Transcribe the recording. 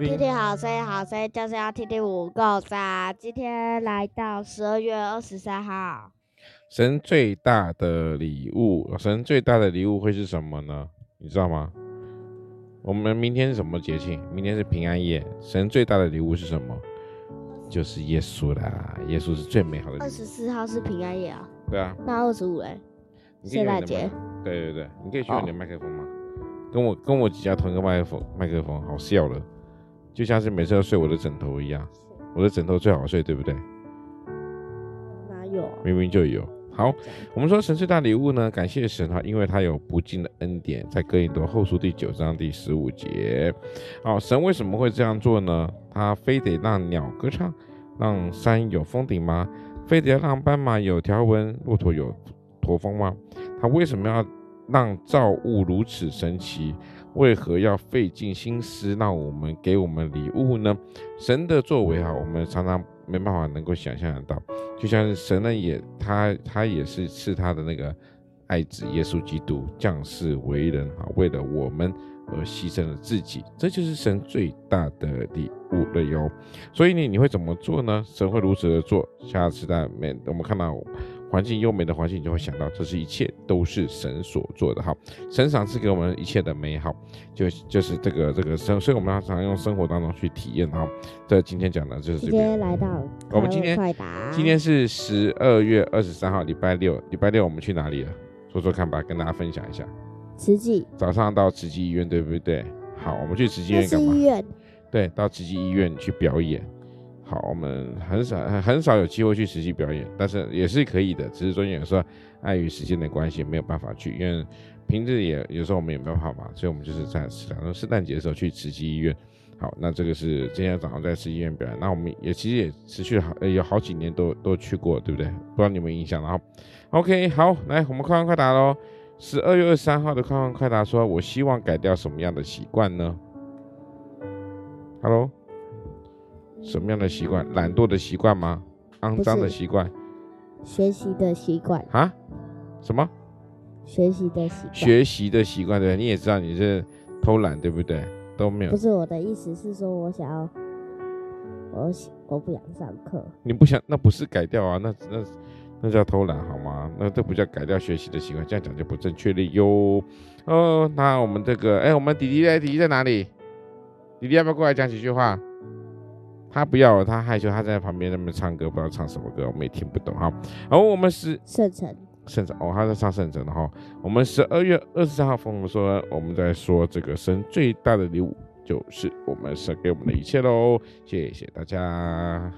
听听好声音，好声音就是要听听五个赞。今天来到十二月二十三号，神最大的礼物，神最大的礼物会是什么呢？你知道吗？我们明天是什么节庆？明天是平安夜。神最大的礼物是什么？就是耶稣啦！耶稣是最美好的礼物。二十四号是平安夜啊。对啊。那二十五嘞？圣诞节。对对对，你可以去用你的麦克风吗？跟我跟我几家同一个麦克风，麦克风好笑了，就像是每次要睡我的枕头一样。我的枕头最好睡，对不对？哪有？明明就有。好，我们说神最大礼物呢，感谢神哈，因为他有不尽的恩典，在哥林多后书第九章第十五节。好，神为什么会这样做呢？他非得让鸟歌唱，让山有峰顶吗？非得要让斑马有条纹，骆驼有驼峰吗？他为什么要让造物如此神奇？为何要费尽心思让我们给我们礼物呢？神的作为哈，我们常常没办法能够想象得到。就像神呢，也他他也是赐他的那个爱子耶稣基督降世为人啊，为了我们而牺牲了自己，这就是神最大的礼物了哟。所以你你会怎么做呢？神会如此的做。下次在面我们看到环境优美的环境，你就会想到这是一切都是神所做的。哈，神赏赐给我们一切的美好，就就是这个这个生，所以我们要常用生活当中去体验。哈，这今天讲的就是这边。今天来到我们今天今天是十二月二十三号，礼拜六。礼拜六我们去哪里了？说说看吧，跟大家分享一下。慈济。早上到慈济医院，对不对？好，我们去慈济医院干嘛？医院。对，到慈济医院去表演。好，我们很少很少有机会去实际表演，但是也是可以的。只是说有时候碍于时间的关系，没有办法去，因为平日也有时候我们也没有办法，所以我们就是在圣圣诞节的时候去慈济医院。好，那这个是今天早上在慈济医院表演。那我们也其实也持续好有好几年都都去过，对不对？不知道你有没有印象。然后，OK，好，来我们快问快答喽。十二月二十三号的快问快答说，我希望改掉什么样的习惯呢？Hello。什么样的习惯？懒惰的习惯吗？肮脏的习惯？学习的习惯啊？什么？学习的习惯？学习的习惯对，你也知道你是偷懒对不对？都没有。不是我的意思是说，我想要，我我不想上课。你不想，那不是改掉啊？那那那叫偷懒好吗？那这不叫改掉学习的习惯，这样讲就不正确了哟。哦，那我们这个，哎，我们弟弟呢？弟弟在哪里？弟弟要不要过来讲几句话？他不要，他害羞，他在旁边那边唱歌，不知道唱什么歌，我们也听不懂哈。然后我们是圣城，圣城哦，他在唱圣城的哈。我们十二月二十三号，风说我们在说这个神最大的礼物，就是我们神给我们的一切喽。谢谢大家。